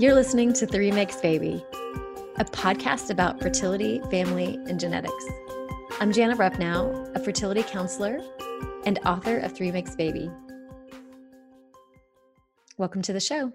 You're listening to Three Makes Baby, a podcast about fertility, family, and genetics. I'm Jana Rupnow, a fertility counselor and author of Three Makes Baby. Welcome to the show.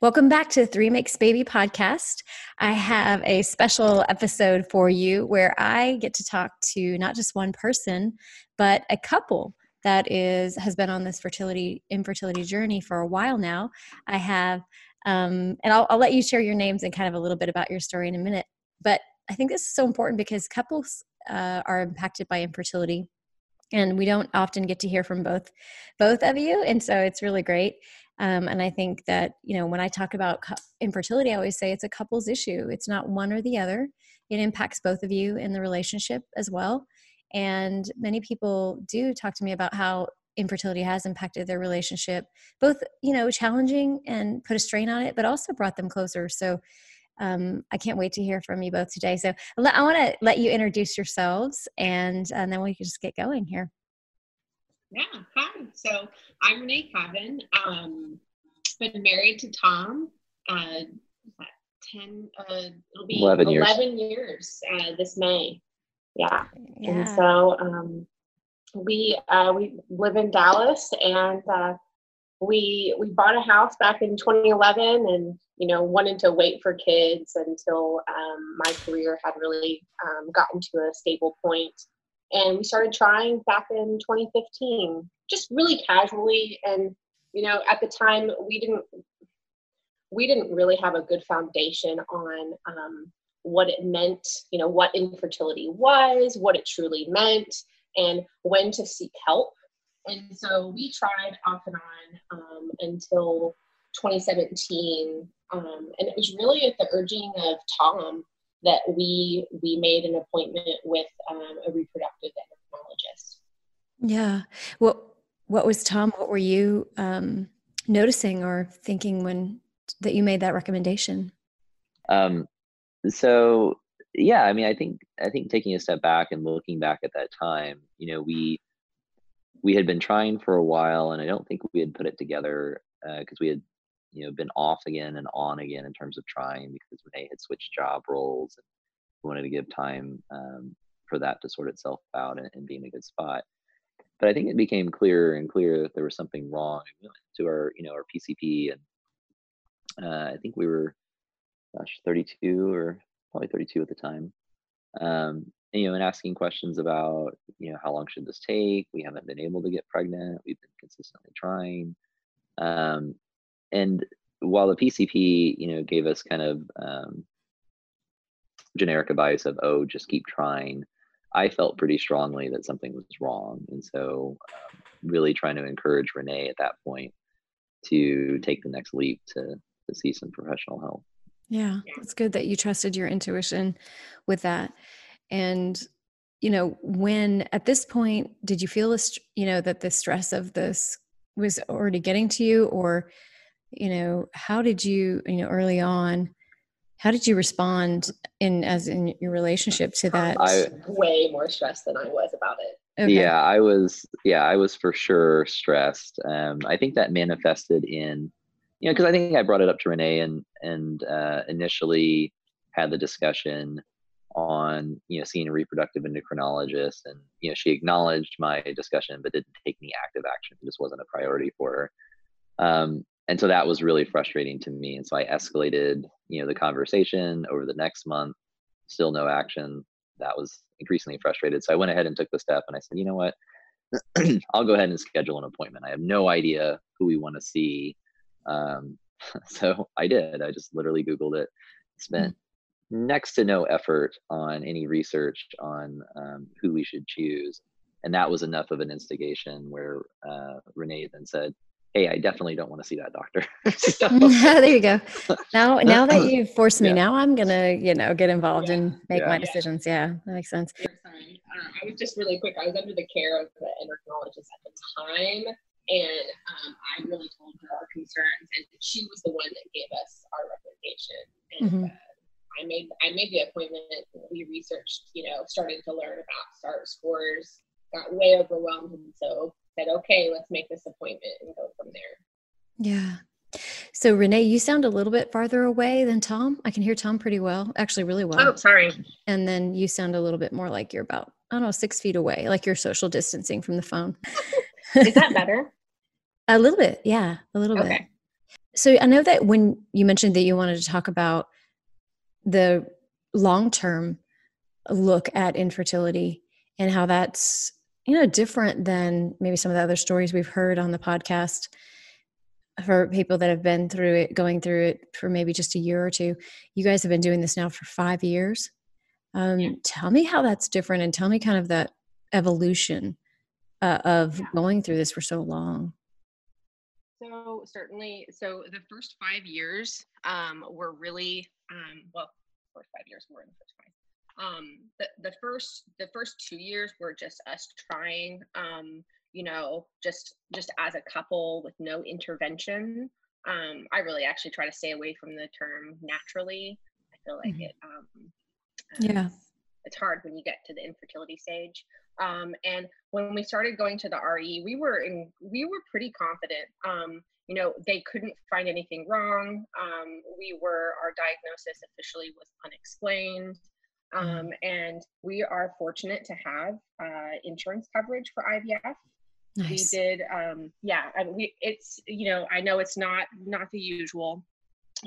Welcome back to Three Makes Baby podcast. I have a special episode for you where I get to talk to not just one person, but a couple that is has been on this fertility infertility journey for a while now. I have, um, and I'll, I'll let you share your names and kind of a little bit about your story in a minute. But I think this is so important because couples uh, are impacted by infertility and we don't often get to hear from both both of you and so it's really great um, and i think that you know when i talk about infertility i always say it's a couple's issue it's not one or the other it impacts both of you in the relationship as well and many people do talk to me about how infertility has impacted their relationship both you know challenging and put a strain on it but also brought them closer so um, I can't wait to hear from you both today. So I want to let you introduce yourselves and, and then we can just get going here. Yeah, hi. So I'm Renee Cavan. Um, been married to Tom. Uh, ten. Uh, it'll be eleven years. Eleven years uh, this May. Yeah. yeah. And so um, we uh, we live in Dallas, and uh, we we bought a house back in 2011 and you know wanted to wait for kids until um, my career had really um, gotten to a stable point and we started trying back in 2015 just really casually and you know at the time we didn't we didn't really have a good foundation on um, what it meant you know what infertility was what it truly meant and when to seek help and so we tried off and on um, until 2017. Um, and it was really at the urging of Tom that we we made an appointment with um, a reproductive endocrinologist. Yeah. What what was Tom? What were you um, noticing or thinking when that you made that recommendation? Um, so yeah, I mean, I think I think taking a step back and looking back at that time, you know, we we had been trying for a while, and I don't think we had put it together because uh, we had, you know, been off again and on again in terms of trying because Renee had switched job roles and we wanted to give time um, for that to sort itself out and, and be in a good spot. But I think it became clearer and clearer that there was something wrong. We went to our, you know, our PCP, and uh, I think we were, gosh, 32 or probably 32 at the time. Um, you know, and asking questions about, you know, how long should this take? We haven't been able to get pregnant. We've been consistently trying. Um, and while the PCP, you know, gave us kind of um, generic advice of, oh, just keep trying, I felt pretty strongly that something was wrong. And so, um, really trying to encourage Renee at that point to take the next leap to, to see some professional help. Yeah, it's good that you trusted your intuition with that. And you know when at this point did you feel this you know that the stress of this was already getting to you? Or you know how did you you know early on how did you respond in as in your relationship to that? I, way more stressed than i was about it. Okay. yeah i was yeah i was for sure stressed. Um i think that manifested in you know because i think i brought it up to renee and and uh initially had the discussion on you know seeing a reproductive endocrinologist and you know she acknowledged my discussion but didn't take any active action. It just wasn't a priority for her. Um, and so that was really frustrating to me. And so i escalated you know the conversation over the next month. Still no action. That was increasingly frustrated. So i went ahead and took the step and i said you know what? I'll go ahead and schedule an appointment. I have no idea who we want to see um, so i did i just literally googled it spent next to no effort on any research on um, who we should choose. And that was enough of an instigation where uh, Renee then said, Hey, I definitely don't want to see that doctor. there you go. Now, now that you've forced me, yeah. now I'm gonna, you know, get involved yeah. and make yeah. my decisions. Yeah, that makes sense. Sorry. Uh, I was just really quick. I was under the care of the endocrinologist at the time, and um, I really told her our concerns, and she was the one that gave us our recommendation. And mm-hmm. uh, I made I made the appointment. We researched, you know, started to learn about SART scores. Got way overwhelmed, and so said, "Okay, let's make this appointment and go from there." Yeah. So Renee, you sound a little bit farther away than Tom. I can hear Tom pretty well, actually really well. Oh, sorry. And then you sound a little bit more like you're about, I don't know, six feet away, like you're social distancing from the phone. Is that better? a little bit, yeah, a little okay. bit. So I know that when you mentioned that you wanted to talk about the long term look at infertility and how that's you know different than maybe some of the other stories we've heard on the podcast for people that have been through it going through it for maybe just a year or two you guys have been doing this now for five years um, yeah. tell me how that's different and tell me kind of that evolution uh, of yeah. going through this for so long. So certainly so the first five years um, were really um, well first five years were in the first five. Um, the, the first the first two years were just us trying um, you know just just as a couple with no intervention. Um, i really actually try to stay away from the term naturally. I feel like mm-hmm. it um, yeah. it's hard when you get to the infertility stage um, and when we started going to the re we were in we were pretty confident um, you know they couldn't find anything wrong um, we were our diagnosis officially was unexplained Mm-hmm. Um, and we are fortunate to have uh, insurance coverage for IVF. Nice. We did, um, yeah. I, we it's you know I know it's not not the usual.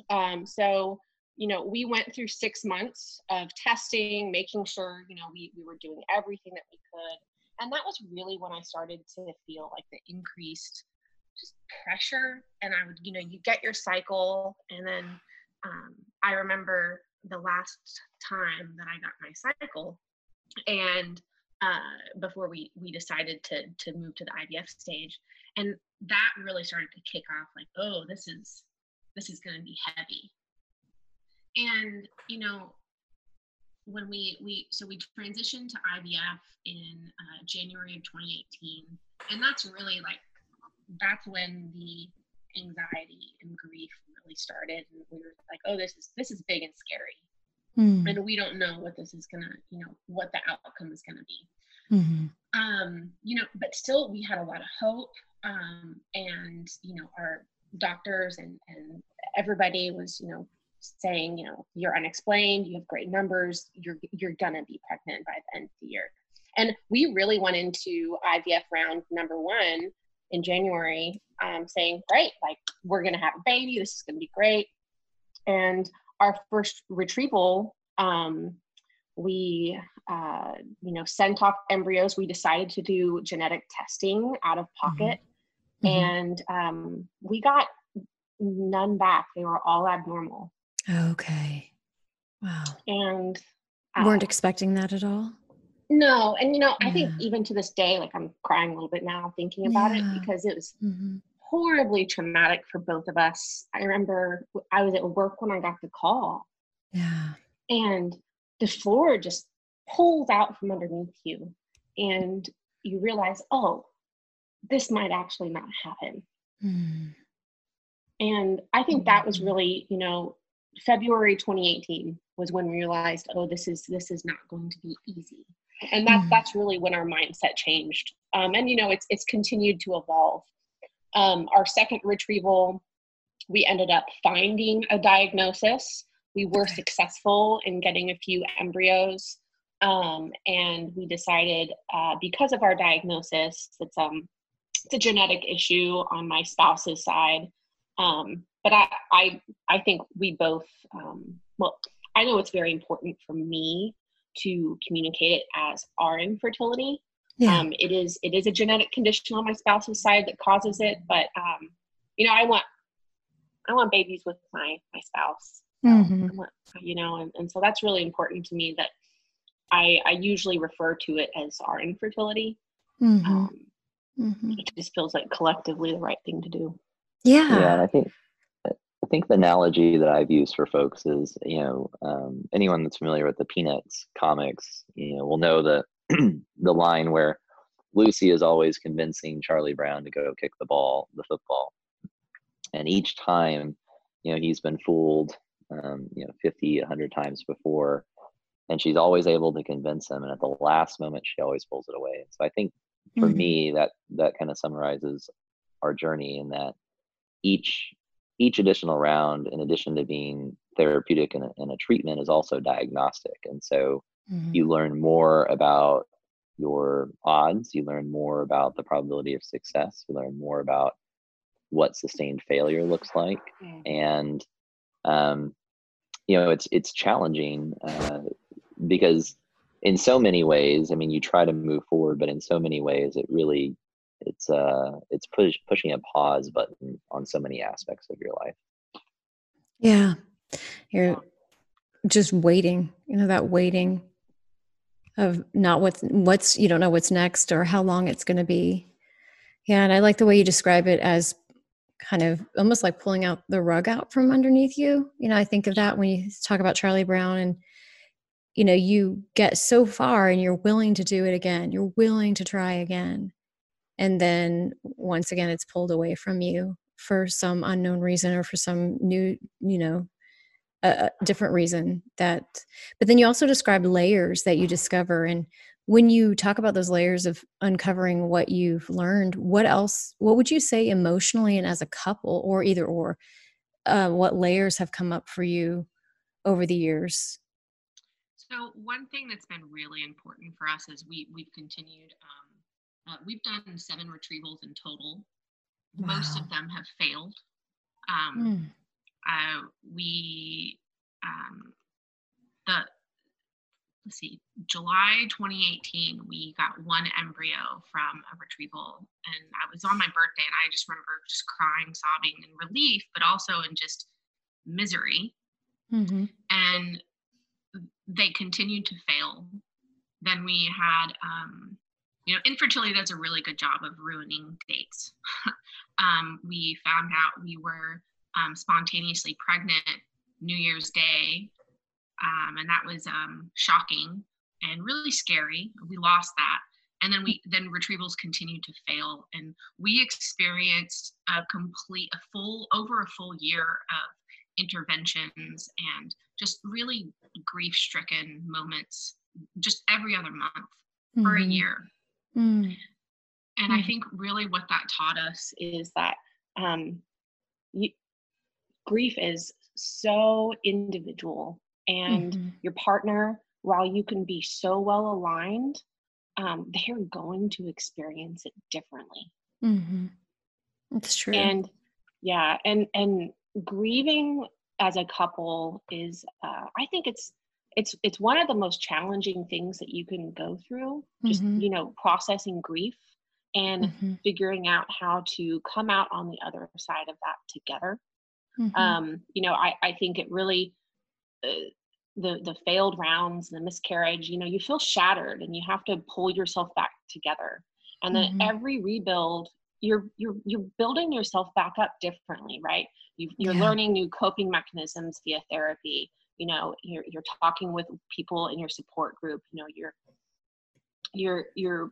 Um, so you know we went through six months of testing, making sure you know we we were doing everything that we could, and that was really when I started to feel like the increased just pressure. And I would you know you get your cycle, and then um, I remember the last time that I got my cycle, and uh, before we we decided to to move to the IVF stage, and that really started to kick off. Like, oh, this is this is going to be heavy, and you know when we we so we transitioned to IVF in uh, January of 2018, and that's really like that's when the anxiety and grief really started. And we were like oh this is this is big and scary. Mm. and we don't know what this is gonna you know what the outcome is gonna be. Mm-hmm. um you know but still we had a lot of hope. Um and you know our doctors and and everybody was you know saying you know you're unexplained you have great numbers you're you're gonna be pregnant by the end of the year and we really went into ivf round number one in January um, saying, Great, like we're to have a baby. This is to be great. And our first retrieval, um, we, uh, you know, sent off embryos. We decided to do genetic testing out of mm-hmm. pocket. Mm-hmm. And um, we got none back. They were all abnormal. Okay. Wow. And uh, weren't expecting that at all? No, and you know, yeah. I think even to this day, like I'm crying a little bit now thinking about yeah. it because it was mm-hmm. horribly traumatic for both of us. I remember I was at work when I got the call. Yeah. And the floor just pulls out from underneath you. And you realize, oh, this might actually not happen. Mm. And I think that was mm-hmm. really, you know, February 2018 was when we realized, oh, this is this is not going to be easy. And that mm. that's really when our mindset changed. Um, and you know it's it's continued to evolve. Um, our second retrieval we ended up finding a diagnosis. We were successful in getting a few embryos. Um, and we decided uh, because of our diagnosis it's um it's a genetic issue on my spouse's side. Um, but I, I i think we both um, well i know it's very important for me to communicate it as our infertility. Yeah. Um, it is it is a genetic condition on my spouse's side that causes it, but um, you know, I want I want babies with my my spouse. Mm-hmm. Want, you know, and, and so that's really important to me that I I usually refer to it as our infertility. Mm-hmm. Um, mm-hmm. It just feels like collectively the right thing to do. Yeah. Yeah, I think I think the analogy that I've used for folks is, you know, um, anyone that's familiar with the Peanuts comics, you know, will know the the line where Lucy is always convincing Charlie Brown to go kick the ball, the football, and each time, you know, he's been fooled, um, you know, 50, 100 times before, and she's always able to convince him, and at the last moment, she always pulls it away. So I think for mm-hmm. me, that that kind of summarizes our journey in that each each additional round, in addition to being therapeutic and a, and a treatment, is also diagnostic. And so mm-hmm. you learn more about your odds, you learn more about the probability of success, you learn more about what sustained failure looks like, mm-hmm. and um, you know it's it's challenging uh, because in so many ways, I mean, you try to move forward, but in so many ways, it really it's uh it's push, pushing a pause button on so many aspects of your life. Yeah. You're just waiting you know that waiting of not what's what's you don't know what's next or how long it's going to be. Yeah and i like the way you describe it as kind of almost like pulling out the rug out from underneath you. You know i think of that when you talk about charlie brown and you know you get so far and you're willing to do it again. You're willing to try again and then once again it's pulled away from you for some unknown reason or for some new you know a, different reason that but then you also describe layers that you discover and when you talk about those layers of uncovering what you've learned what else what would you say emotionally and as a couple or either or uh, what layers have come up for you over the years? So one thing that's been really important for us is we we've continued um, uh, we've done seven retrievals in total. Wow. Most of them have failed. Um, mm. uh, we, um, the, let's see, July 2018, we got one embryo from a retrieval. And I was on my birthday and I just remember just crying, sobbing in relief, but also in just misery. Mm-hmm. And they continued to fail. Then we had um, you know, infertility does a really good job of ruining dates. um, we found out we were um, spontaneously pregnant New Year's Day, um, and that was um, shocking and really scary. We lost that, and then we then retrievals continued to fail, and we experienced a complete, a full, over a full year of interventions and just really grief-stricken moments, just every other month mm-hmm. for a mm-hmm. year Mm. And mm. I think really what that taught us is that um, you, grief is so individual, and mm-hmm. your partner, while you can be so well aligned, um, they're going to experience it differently. Mm-hmm. That's true. And yeah, and and grieving as a couple is, uh, I think it's it's it's one of the most challenging things that you can go through just mm-hmm. you know processing grief and mm-hmm. figuring out how to come out on the other side of that together mm-hmm. um you know i i think it really uh, the the failed rounds the miscarriage you know you feel shattered and you have to pull yourself back together and then mm-hmm. every rebuild you're you're you're building yourself back up differently right you, you're yeah. learning new coping mechanisms via therapy you know you're you're talking with people in your support group you know you're you're you're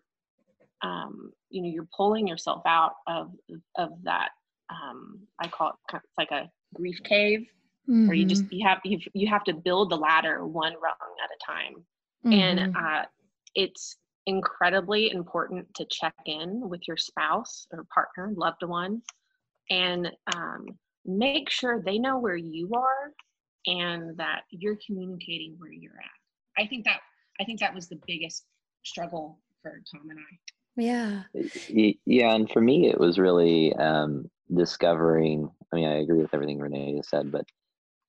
um, you know you're pulling yourself out of of that um, i call it kind of like a grief cave mm-hmm. where you just mm-hmm. you have you you have to build the ladder one rung at a time mm-hmm. and uh, it's incredibly important to check in with your spouse or partner loved one and um, make sure they know where you are and that you're communicating where you're at. I think that I think that was the biggest struggle for Tom and I. Yeah. Yeah, and for me, it was really um, discovering. I mean, I agree with everything Renee has said, but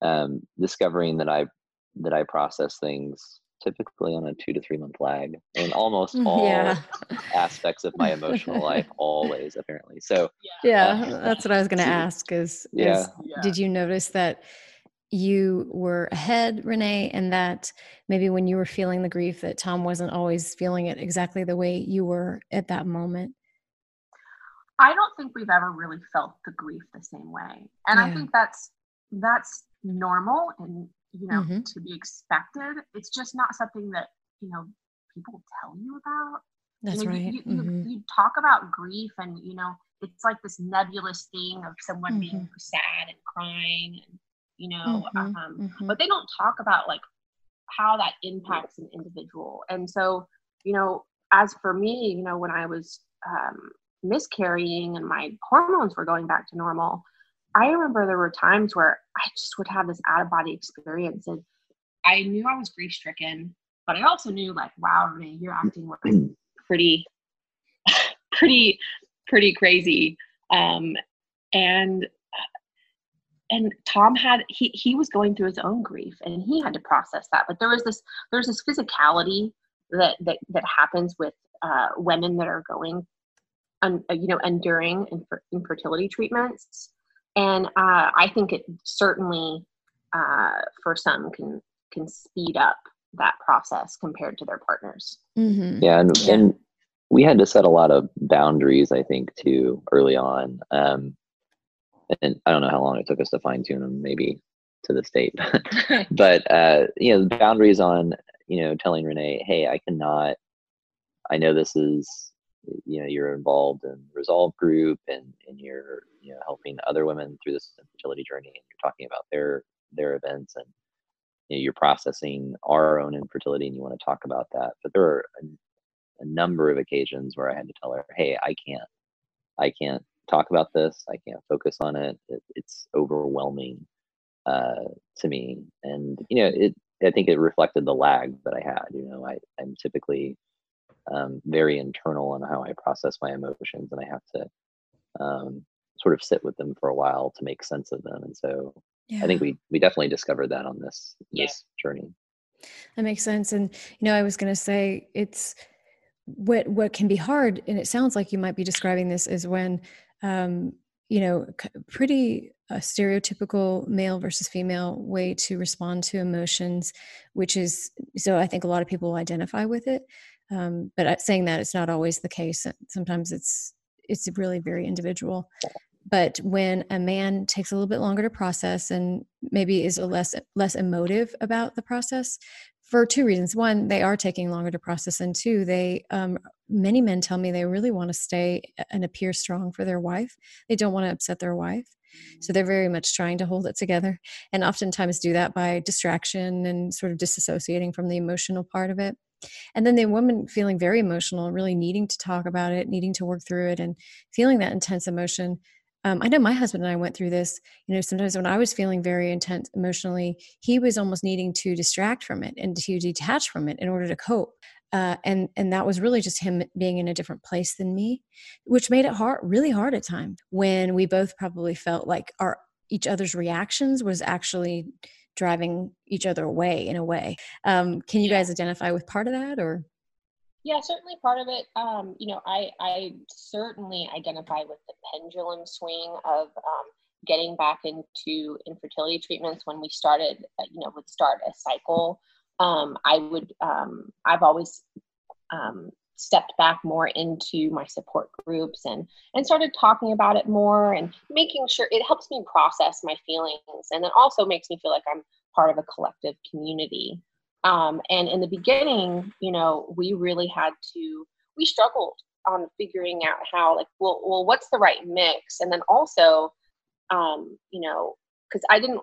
um, discovering that I that I process things typically on a two to three month lag in almost all yeah. aspects of my emotional life always apparently so yeah, yeah uh, that's what i was going to ask is, yeah. is did you notice that you were ahead, Renee, and that maybe when you were feeling the grief, that Tom wasn't always feeling it exactly the way you were at that moment? I don't think we've ever really felt the grief the same way, and yeah. I think that's that's normal and you know mm-hmm. to be expected. It's just not something that you know people tell you about. That's you know, right. You, you, mm-hmm. you, talk about grief, and you know it's like this nebulous thing of someone mm-hmm. being sad and crying and you know mm-hmm, um, mm-hmm. but they don't talk about like how that impacts an individual and so you know as for me you know when i was um, miscarrying and my hormones were going back to normal I remember there were times where I just would have this out of body experience and I knew I was grief stricken, but I also knew like, wow, Renee, you're acting like pretty, pretty, pretty crazy. Um, and and Tom had he he was going through his own grief and he had to process that. But there was this there's this physicality that that that happens with uh, women that are going, un, you know, enduring infer- infertility treatments, and uh, I think it certainly uh, for some can can speed up that process compared to their partners. Mm-hmm. Yeah, and, yeah. and we had to set a lot of boundaries, I think, too early on. Um, and I don't know how long it took us to fine tune them, maybe to the state, but uh, you know, the boundaries on you know telling Renee, hey, I cannot. I know this is you know you're involved in resolve group and and you're you know helping other women through this infertility journey and you're talking about their their events and you know, you're processing our own infertility and you want to talk about that but there are a, a number of occasions where i had to tell her hey i can't i can't talk about this. I can't focus on it. it it's overwhelming uh, to me, and you know, it. I think it reflected the lag that I had. You know, I, I'm typically um, very internal on how I process my emotions, and I have to um, sort of sit with them for a while to make sense of them. And so, yeah. I think we we definitely discovered that on this yeah. this journey. That makes sense. And you know, I was going to say it's what what can be hard, and it sounds like you might be describing this is when um, you know, pretty uh, stereotypical male versus female way to respond to emotions, which is so I think a lot of people identify with it. Um, but saying that it's not always the case. Sometimes it's it's really very individual. But when a man takes a little bit longer to process and maybe is less less emotive about the process, for two reasons. One they are taking longer to process and two they um, many men tell me they really want to stay and appear strong for their wife. They don't want to upset their wife. So they're very much trying to hold it together and oftentimes do that by distraction and sort of disassociating from the emotional part of it. And then the woman feeling very emotional really needing to talk about it needing to work through it and feeling that intense emotion um, I know my husband and I went through this. You know, sometimes when I was feeling very intense emotionally, he was almost needing to distract from it and to detach from it in order to cope. Uh, and and that was really just him being in a different place than me, which made it hard, really hard at times when we both probably felt like our each other's reactions was actually driving each other away in a way. Um, can you guys identify with part of that, or? Yeah, certainly part of it. Um, you know, I I certainly identify with the pendulum swing of um, getting back into infertility treatments when we started. Uh, you know, would start a cycle. Um, I would. Um, I've always um, stepped back more into my support groups and and started talking about it more and making sure it helps me process my feelings and it also makes me feel like I'm part of a collective community. Um, and in the beginning, you know, we really had to, we struggled on figuring out how, like, well, well, what's the right mix? And then also, um, you know, because I didn't,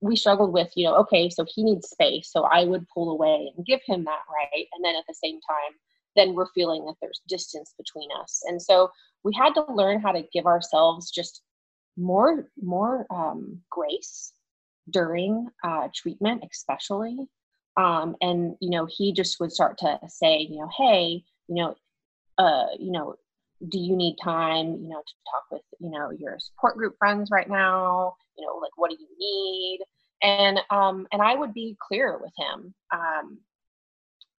we struggled with, you know, okay, so he needs space. So I would pull away and give him that right. And then at the same time, then we're feeling that there's distance between us. And so we had to learn how to give ourselves just more, more um, grace during uh, treatment, especially um, and you know he just would start to say you know hey you know uh, you know do you need time you know to talk with you know your support group friends right now? You know like what do you need? And um and i would be clear with him um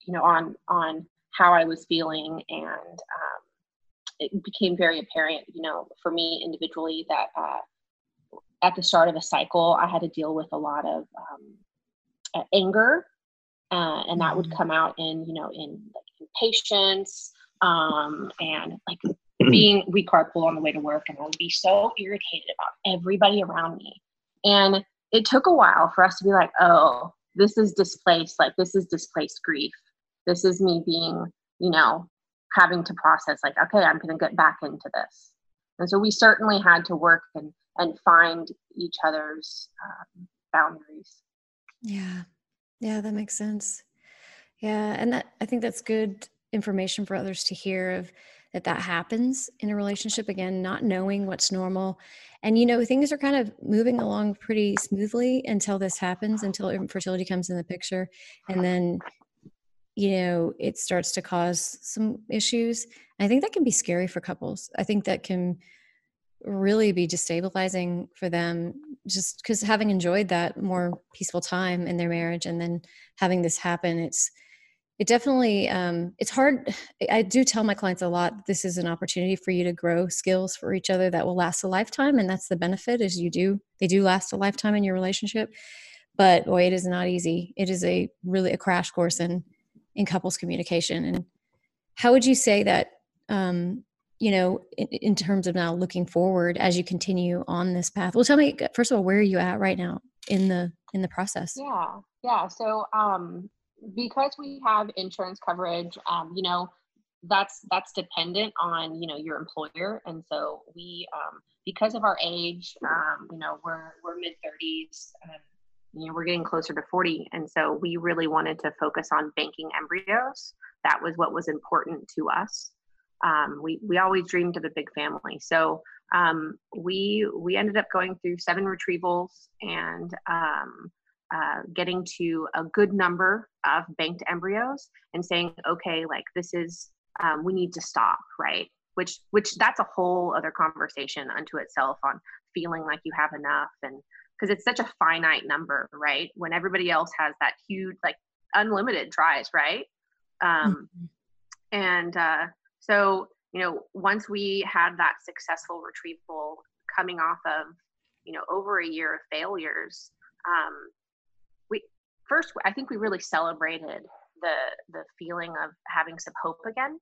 you know on on how i was feeling. And um it became very apparent you know for me individually that uh at the start of a cycle i had to deal with a lot of um, anger uh, and that would mm-hmm. come out in you know in like impatience um, and like being we carpool on the way to work and i would be so irritated about everybody around me. And it took a while for us to be like oh this is displaced like this is displaced grief. This is me being you know having to process like okay i'm going to get back into this. And so we certainly had to work and and find each other's um, boundaries. Yeah yeah, that makes sense. Yeah, and that I think that's good information for others to hear of that that happens in a relationship again not knowing what's normal. And you know things are kind of moving along pretty smoothly until this happens until infertility comes in the picture. And then you know it starts to cause some issues. I think that can be scary for couples. I think that can really be destabilizing for them just because having enjoyed that more peaceful time in their marriage and then having this happen it's it definitely um, it's hard i do tell my clients a lot this is an opportunity for you to grow skills for each other that will last a lifetime and that's the benefit is you do they do last a lifetime in your relationship but boy it is not easy. It is a really a crash course in in couples communication and how would you say that um, you know in, in terms of now looking forward as you continue on this path well tell me first of all where are you at right now in the in the process yeah yeah so um because we have insurance coverage, um, you know, that's that's dependent on you know your employer, and so we um, because of our age, um, you know, we're we're mid thirties. You know, we're getting closer to 40. And so we really wanted to focus on banking embryos. That was what was important to us. Um, we, we always dreamed of a big family. So um, we, we ended up going through seven retrievals and um, uh, getting to a good number of banked embryos and saying, okay, like this is, um, we need to stop, right? Which, which that's a whole other conversation unto itself on feeling like you have enough and because it's such a finite number, right? When everybody else has that huge, like unlimited tries, right? Um, mm-hmm. And uh, so, you know, once we had that successful retrieval coming off of, you know, over a year of failures, um, we first i think we really celebrated the the feeling of having some hope again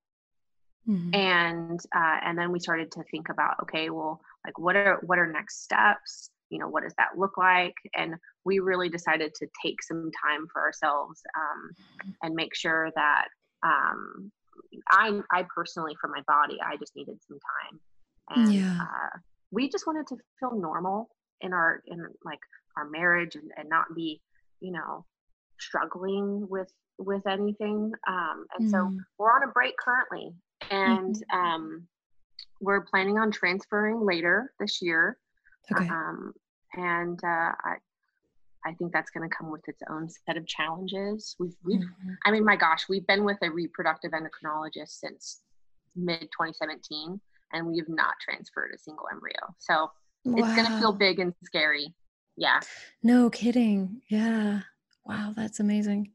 mm-hmm. and uh, and then we started to think about okay well like what are what are next steps you know what does that look like and we really decided to take some time for ourselves um, mm-hmm. and make sure that um, I, I personally for my body i just needed some time and yeah. uh, we just wanted to feel normal in our in like our marriage and, and not be you know struggling with with anything um, and mm. so we're on a break currently and mm-hmm. um, we're planning on transferring later this year okay. um, and uh, I, I think that's going to come with its own set of challenges. We've, we've mm-hmm. I mean, my gosh, we've been with a reproductive endocrinologist since mid 2017, and we have not transferred a single embryo. So wow. it's going to feel big and scary. Yeah. No kidding. Yeah. Wow, that's amazing.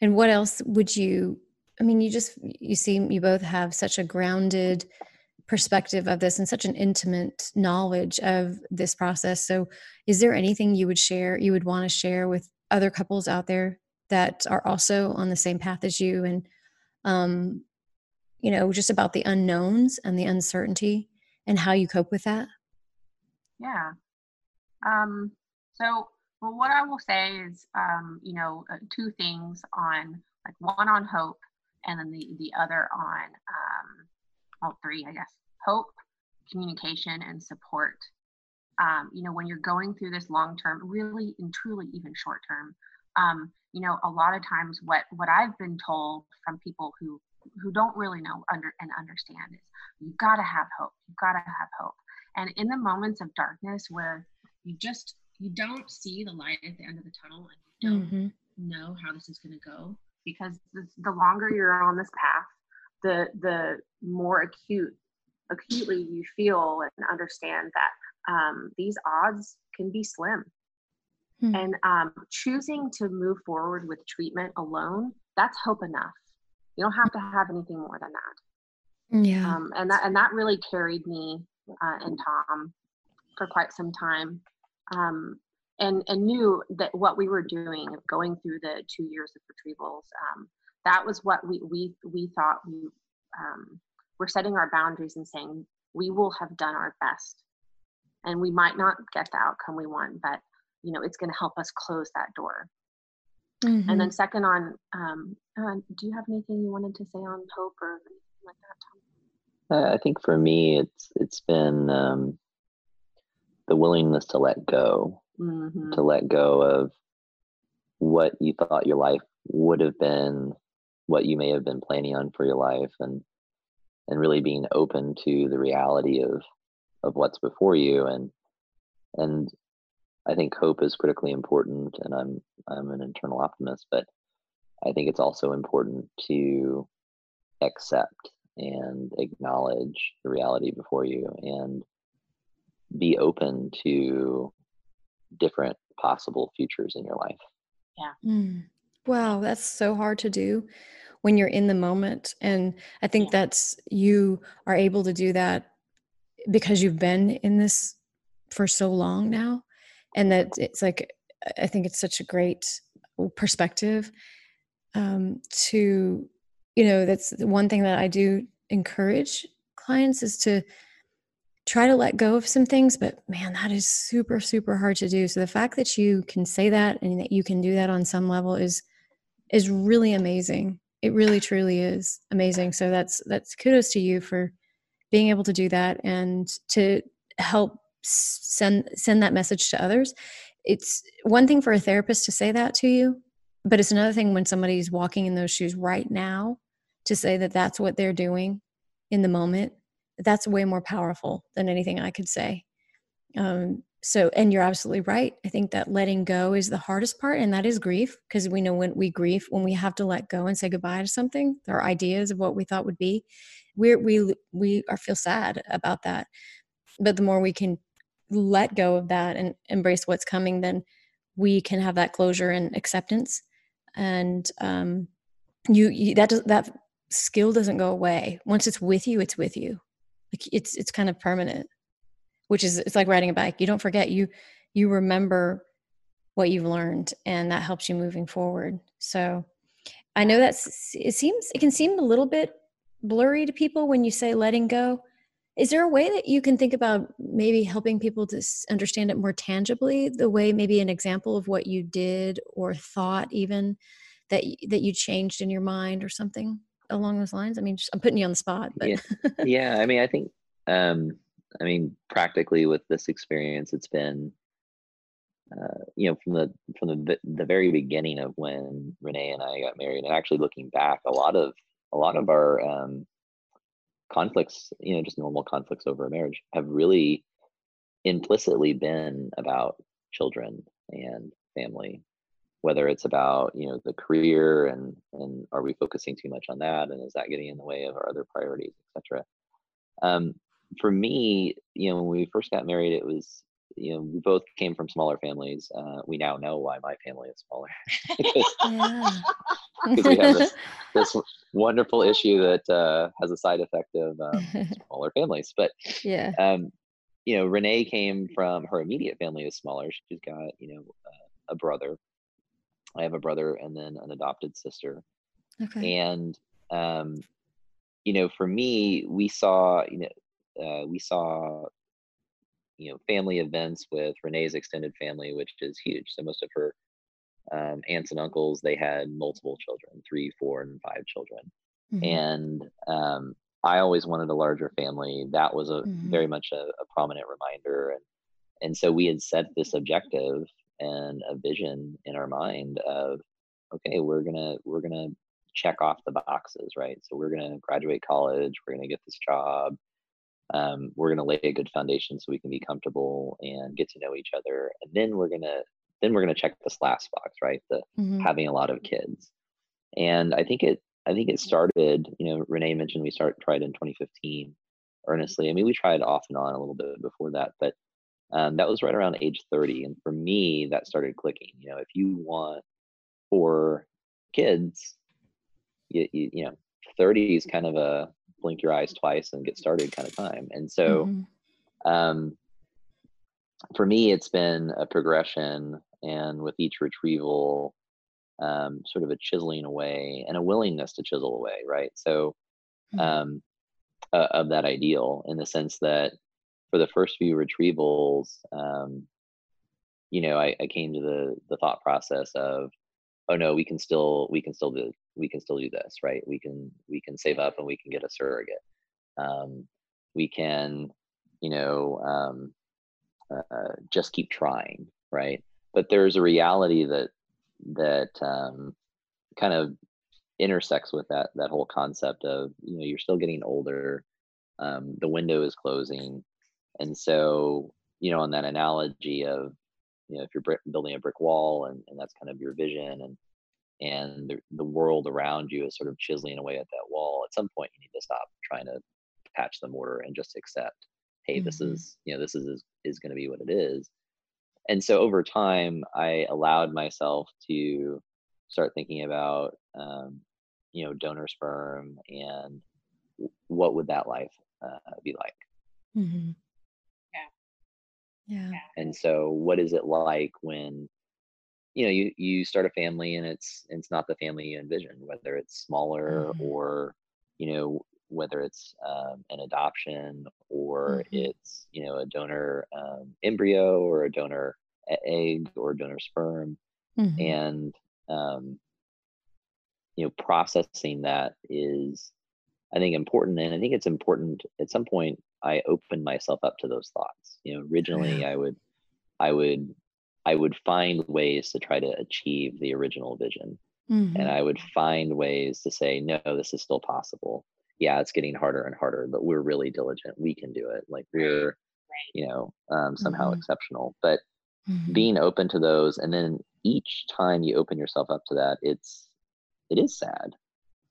And what else would you I mean, you just you seem you both have such a grounded perspective of this and such an intimate knowledge of this process. So, is there anything you would share you would want to share with other couples out there that are also on the same path as you and um you know, just about the unknowns and the uncertainty and how you cope with that? Yeah. Um so well, what I will say is, um, you know, uh, two things on like one on hope, and then the the other on um, all three, I guess. Hope, communication, and support. Um, you know, when you're going through this long term, really and truly even short term, um, you know, a lot of times what what I've been told from people who who don't really know under and understand is you've got to have hope. You've got to have hope. And in the moments of darkness where you just you don't see the light at the end of the tunnel and you don't mm-hmm. know how this is going to go because the, the longer you're on this path the the more acute acutely you feel and understand that um, these odds can be slim. Hmm. and um, choosing to move forward with treatment alone that's hope enough. You don't have to have anything more than that. Yeah. Um, and that and that really carried me uh, and tom for quite some time. Um, and and knew that what we were doing, going through the two years of retrievals, um, that was what we we we thought we um, were setting our boundaries and saying we will have done our best, and we might not get the outcome we want, but you know it's going to help us close that door. Mm-hmm. And then second on, um, uh, do you have anything you wanted to say on hope or anything like that, Tom? Uh, I think for me, it's it's been um, the willingness to let go, mm-hmm. to let go of what you thought your life would have been, what you may have been planning on for your life, and and really being open to the reality of of what's before you and and I think hope is critically important and I'm I'm an internal optimist but I think it's also important to accept and acknowledge the reality before you and be open to different possible futures in your life. Yeah. Mm. Wow, that's so hard to do when you're in the moment. And I think that's you are able to do that because you've been in this for so long now. And that it's like, I think it's such a great perspective um, to, you know, that's one thing that I do encourage clients is to try to let go of some things but man that is super super hard to do so the fact that you can say that and that you can do that on some level is is really amazing. It really truly is amazing. So that's that's kudos to you for being able to do that and to help send send that message to others. It's one thing for a therapist to say that to you but it's another thing when somebody's walking in those shoes right now to say that that's what they're doing in the moment. That's way more powerful than anything i could say. Um, so and you're absolutely right i think that letting go is the hardest part and that is grief because we know when we grieve when we have to let go and say goodbye to something our ideas of what we thought would be we we we are feel sad about that. But the more we can let go of that and embrace what's coming then we can have that closure and acceptance and um you, you that that skill doesn't go away. Once it's with you it's with you. Like it's it's kind of permanent which is it's like riding a bike you don't forget you you remember what you've learned and that helps you moving forward so i know that's it seems it can seem a little bit blurry to people when you say letting go is there a way that you can think about maybe helping people to understand it more tangibly the way maybe an example of what you did or thought even that that you changed in your mind or something along those lines? I mean, just, I'm putting you on the spot. But. Yeah. yeah. I mean, I think, um, I mean, practically with this experience, it's been, uh, you know, from the from the the very beginning of when Renee and I got married, and actually looking back, a lot of a lot of our um, conflicts, you know, just normal conflicts over a marriage, have really implicitly been about children and family whether it's about you know the career and and are we focusing too much on that and is that getting in the way of our other priorities etc um, for me you know when we first got married it was you know we both came from smaller families uh, we now know why my family is smaller because we have this, this, wonderful issue that uh, has a side effect of um, smaller families but yeah um, you know renee came from her immediate family is smaller she's got you know uh, a brother I have a brother and then an adopted sister. Okay. And um, you know, for me, we saw, you know, uh, we saw, you know, family events with Renee's extended family, which is huge. So most of her um, aunts and uncles, they had multiple children, three, four, and five children. Mm-hmm. And um, I always wanted a larger family. That was a mm-hmm. very much a, a prominent reminder. And and so we had set this objective and a vision in our mind of okay we're gonna we're gonna check off the boxes right so we're gonna graduate college we're gonna get this job um, we're gonna lay a good foundation so we can be comfortable and get to know each other and then we're gonna then we're gonna check this last box right? The mm-hmm. having a lot of kids. And i think it i think it started you know renee mentioned we started tried in 2015 earnestly. I mean we tried off and on a little bit before that but um, that was right around age 30 and for me that started clicking. You know if you want four kids you, you, you know 30 is kind of a blink your eyes twice and get started kind of time and so mm-hmm. um, for me it's been a progression and with each retrieval um, sort of a chiseling away and a willingness to chisel away right so mm-hmm. um, uh, of that ideal in the sense that for the first few retrievals, um, you know, I, I came to the the thought process of, oh no, we can still we can still do we can still do this, right? We can we can save up and we can get a surrogate. Um, we can, you know, um, uh, just keep trying, right? But there's a reality that that um, kind of intersects with that that whole concept of you know you're still getting older um, the window is closing and so you know on that analogy of you know if you're building a brick wall and, and that's kind of your vision and and the, the world around you is sort of chiseling away at that wall at some point you need to stop trying to patch the mortar and just accept hey mm-hmm. this is you know this is is, is going to be what it is and so over time i allowed myself to start thinking about um, you know donor sperm and what would that life uh, be like mm-hmm. Yeah. and so what is it like when you know you you start a family and it's it's not the family you envision whether it's smaller mm-hmm. or you know whether it's um, an adoption or mm-hmm. it's you know a donor um, embryo or a donor egg or donor sperm mm-hmm. and um, you know processing that is i think important and i think it's important at some point i opened myself up to those thoughts. You know originally i would i would i would find ways to try to achieve the original vision. Mm-hmm. and i would find ways to say no this is still possible. Yeah it's getting harder and harder but we're really diligent. We can do it. Like we're you know um, somehow mm-hmm. exceptional. But mm-hmm. being open to those and then each time you open yourself up to that it's it is sad.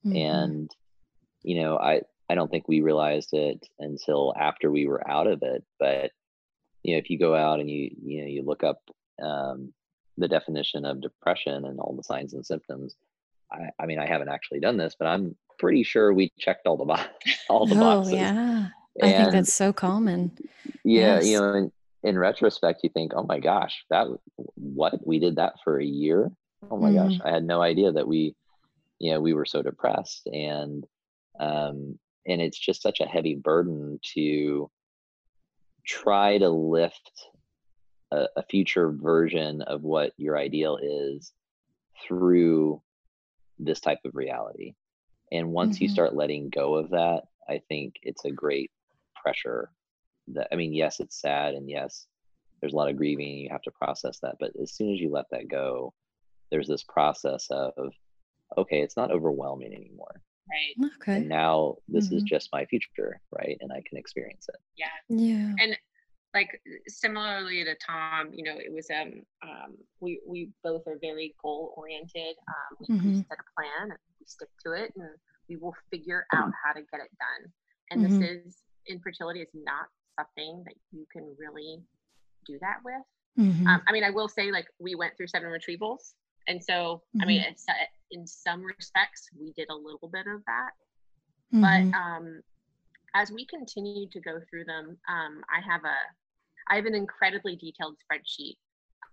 Mm-hmm. and you know i i don't think we realized it until after we were out of it but you know if you go out and you you know you look up um, the definition of depression and all the signs and symptoms I, I mean i haven't actually done this but i'm pretty sure we checked all the bo- all the oh, boxes. yeah. And, i think that's so common. Yeah yes. you know in, in retrospect you think oh my gosh that what? We did that for a year? Oh my mm. gosh i had no idea that we you know we were so depressed. And um and it's just such a heavy burden to try to lift a, a future version of what your ideal is through this type of reality and once mm-hmm. you start letting go of that i think it's a great pressure that i mean yes it's sad and yes there's a lot of grieving you have to process that but as soon as you let that go there's this process of okay, it's not overwhelming anymore. Right. Okay. And now this mm-hmm. is just my future, right? And I can experience it. Yeah. Yeah. And like similarly to Tom, you know, it was um um we we both are very goal oriented. Um, we, mm-hmm. set a plan and we stick to it, and we will figure out how to get it done. And mm-hmm. this is infertility is not something that you can really do that with. Mm-hmm. Um, I mean, I will say like we went through seven retrievals, and so I mean, mm-hmm. it's in some respects, we did a little bit of that. Mm-hmm. But um, as we continue to go through them, um, I have a I have an incredibly detailed spreadsheet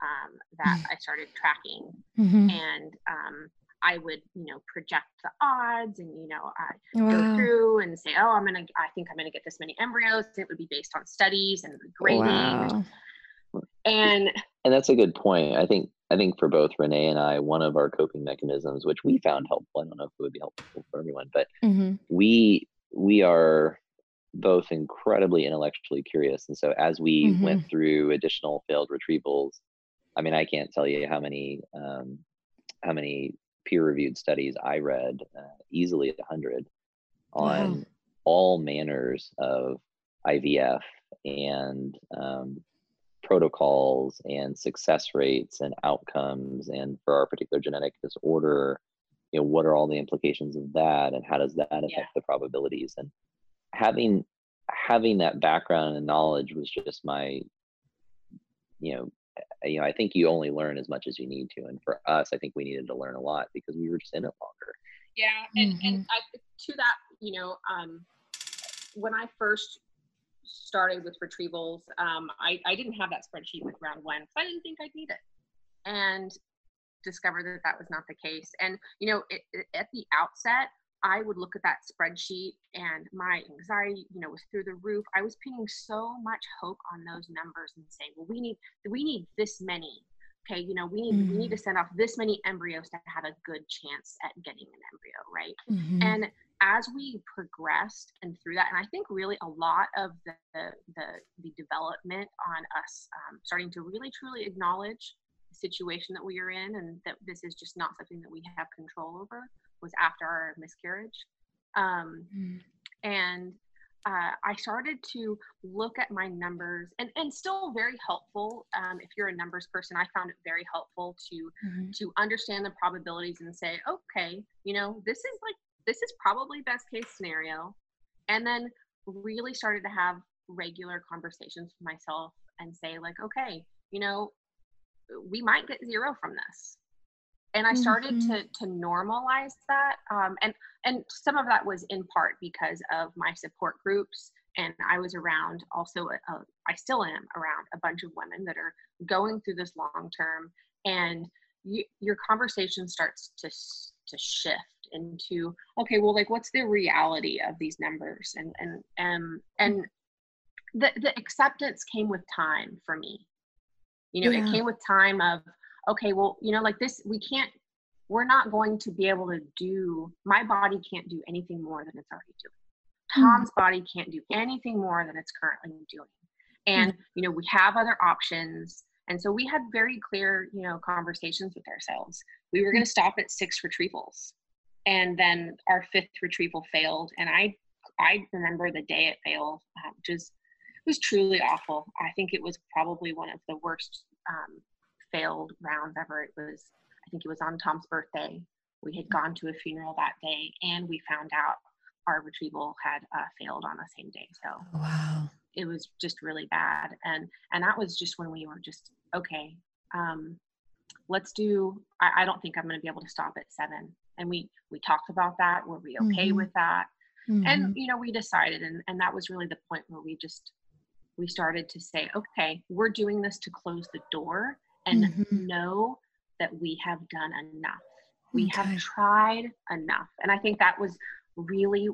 um, that mm. I started tracking, mm-hmm. and um, I would, you know, project the odds, and you know, I wow. go through and say, oh, I'm gonna, I think I'm gonna get this many embryos. It would be based on studies and grading, wow. And and that's a good point. I think I think for both Renee and I, one of our coping mechanisms, which we found helpful, I don't know if it would be helpful for everyone, but mm-hmm. we we are both incredibly intellectually curious, and so as we mm-hmm. went through additional failed retrievals, I mean, I can't tell you how many um, how many peer-reviewed studies I read, uh, easily a hundred, on wow. all manners of IVF and um, protocols and success rates and outcomes and for our particular genetic disorder you know what are all the implications of that and how does that affect yeah. the probabilities and having having that background and knowledge was just my you know you know i think you only learn as much as you need to and for us i think we needed to learn a lot because we were just in it longer yeah and mm-hmm. and I, to that you know um when i first started with retrievals, um, I, I didn't have that spreadsheet with round one because I didn't think I'd need it. And discovered that that was not the case. And, you know, it, it, at the outset, I would look at that spreadsheet and my anxiety, you know, was through the roof. I was pinning so much hope on those numbers and saying, well, we need, we need this many. Okay, you know, we need mm-hmm. we need to mm. send off this many embryos to have a good chance at getting an embryo, right? Mm-hmm. And as we progressed and through that, and I think really a lot of the the, the development on us um, starting to really truly acknowledge the situation that we are in, and that this is just not something that we have control over, was after our miscarriage. Um, mm. And uh, I started to look at my numbers and, and still very helpful. Um, if you're a numbers person, I found it very helpful to mm-hmm. to understand the probabilities and say, okay, you know, this is like this is probably best case scenario. And then really started to have regular conversations with myself and say, like, okay, you know, we might get zero from this and i started mm-hmm. to to normalize that um, and and some of that was in part because of my support groups and i was around also a, a, I still am around a bunch of women that are going through this long term and you, your conversation starts to to shift into okay well like what's the reality of these numbers and and and and the the acceptance came with time for me you know yeah. it came with time of okay, well, you know, like this, we can't, we're not going to be able to do, my body can't do anything more than it's already doing. Tom's mm. body can't do anything more than it's currently doing. And, mm. you know, we have other options. And so we had very clear, you know, conversations with ourselves. We were going to stop at six retrievals. And then our fifth retrieval failed. And I, I remember the day it failed, uh, which is, was truly awful. I think it was probably one of the worst um, failed rounds ever. It was, I think it was on Tom's birthday. We had gone to a funeral that day and we found out our retrieval had uh, failed on the same day. So wow, it was just really bad. And, and that was just when we were just, okay, um, let's do, I, I don't think I'm going to be able to stop at seven. And we, we talked about that. Were we okay mm-hmm. with that? Mm-hmm. And, you know, we decided, and, and that was really the point where we just, we started to say, okay, we're doing this to close the door and mm-hmm. know that we have done enough. We okay. have tried enough. And I think that was really,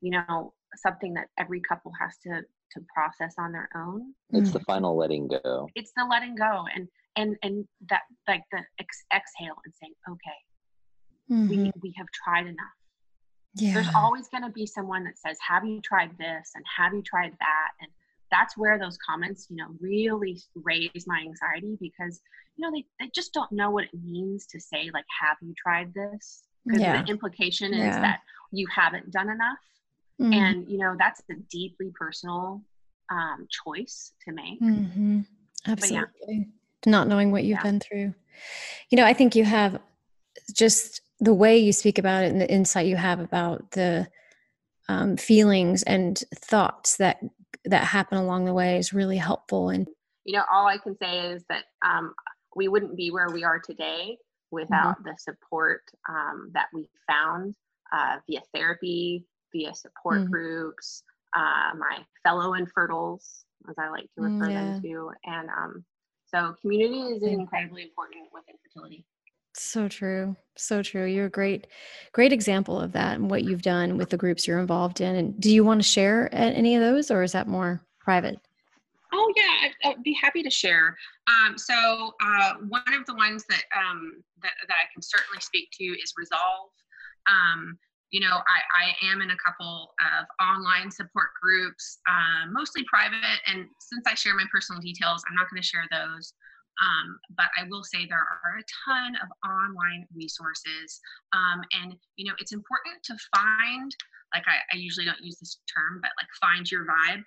you know, something that every couple has to to process on their own. It's mm the final letting go. It's the letting go and and and that like the ex- exhale and saying, okay, mm-hmm. we we have tried enough. Yeah. There's always going to be someone that says, "Have you tried this?" and "Have you tried that?" and that's where those comments, you know, really raise my anxiety because, you know, they, they just don't know what it means to say, like, have you tried this? Because yeah. the implication is yeah. that you haven't done enough. Mm-hmm. And, you know, that's a deeply personal um, choice to make. Mm-hmm. Absolutely. Yeah. Not knowing what you've been through. You know, I think you have just the way you speak about it and the insight you have about the um, feelings and thoughts that that happen along the way is really helpful and you know all i can say is that um, we wouldn't be where we are today without mm-hmm. the support um, that we found uh, via therapy via support mm-hmm. groups uh, my fellow infertiles as i like to refer yeah. them to and um, so community is incredibly important with infertility so true. So true. You're a great, great example of that and what you've done with the groups you're involved in. And do you want to share any of those or is that more private? Oh yeah, I'd, I'd be happy to share. Um, so uh, one of the ones that, um, that that I can certainly speak to is Resolve. Um, you know, I, I am in a couple of online support groups, uh, mostly private. And since I share my personal details, I'm not going to share those. Um, but I will say there are a ton of online resources. Um, and, you know, it's important to find, like, I, I, usually don't use this term, but like, find your vibe.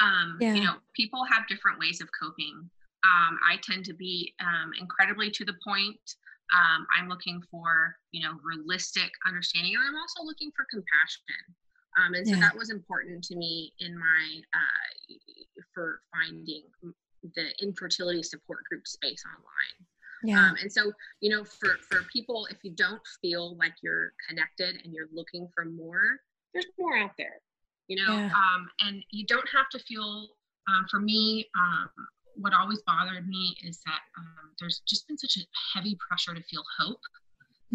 Um, yeah. You know, people have different ways of coping. Um, I tend to be um, incredibly to the point. Um, I'm looking for, you know, realistic understanding, and I'm also looking for compassion. and so yeah. that was important to me in my, uh, for finding the infertility support group space online. Yeah. Um, and so, you know, for, for people, if you don't feel like you're connected and you're looking for more, there's more out there, you know, yeah. um, and you don't have to feel, um, for me, um, what always bothered me is that um, there's just been such a heavy pressure to feel hope.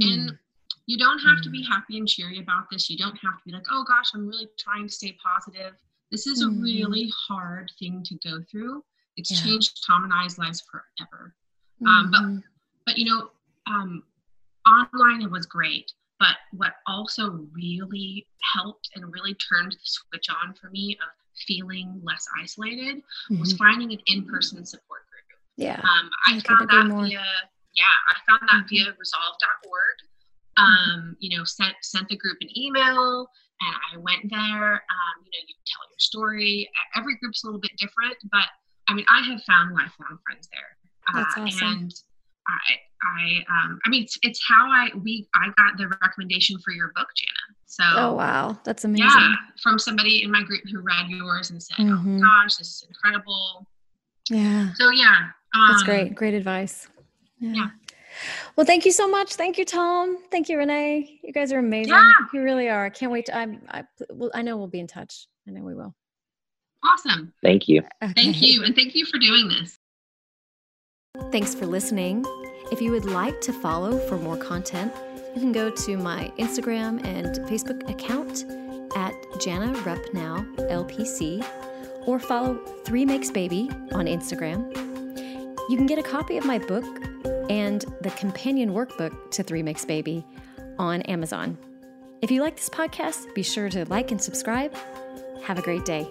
Mm. And you don't have mm. to be hmm. happy and cheery about this. You don't have to be like, oh gosh, I'm really trying to stay positive. This is mm. a hmm. really hard thing to go through. It's yeah. changed Tom and I's lives forever. Mm-hmm. Um, but mm-hmm. but you know, um, online it was great. But what also really helped and really turned the switch on for me of feeling less isolated mm-hmm. was finding an in-person support group. Yeah. Um, I, I found that via yeah, I found that mm-hmm. via resolve.org. Um, you know, sent sent the group an email, and I went there. Um, you know, you tell your story. Every group's a little bit different, but I mean, I have found lifelong friends there. That's uh, awesome. And I, I, um, I mean, it's, it's how I we I got the recommendation for your book, Jana. So, oh wow, that's amazing. Yeah, from somebody in my group who read yours and said, oh mm-hmm. "Oh gosh, this is incredible." Yeah. So yeah, um, that's great. Great advice. Yeah. yeah. Well, thank you so much. Thank you, Tom. Thank you, Renee. You guys are amazing. Yeah. You really are. I can't wait. To, I, I, well, I know we'll be in touch. I know we will. Awesome. Thank you. Okay. Thank you. And thank you for doing this. Thanks for listening. If you would like to follow for more content, you can go to my Instagram and Facebook account at Jana Rupnow LPC or follow Three Makes Baby on Instagram. You can get a copy of my book and the companion workbook to Three Makes Baby on Amazon. If you like this podcast, be sure to like and subscribe. Have a great day.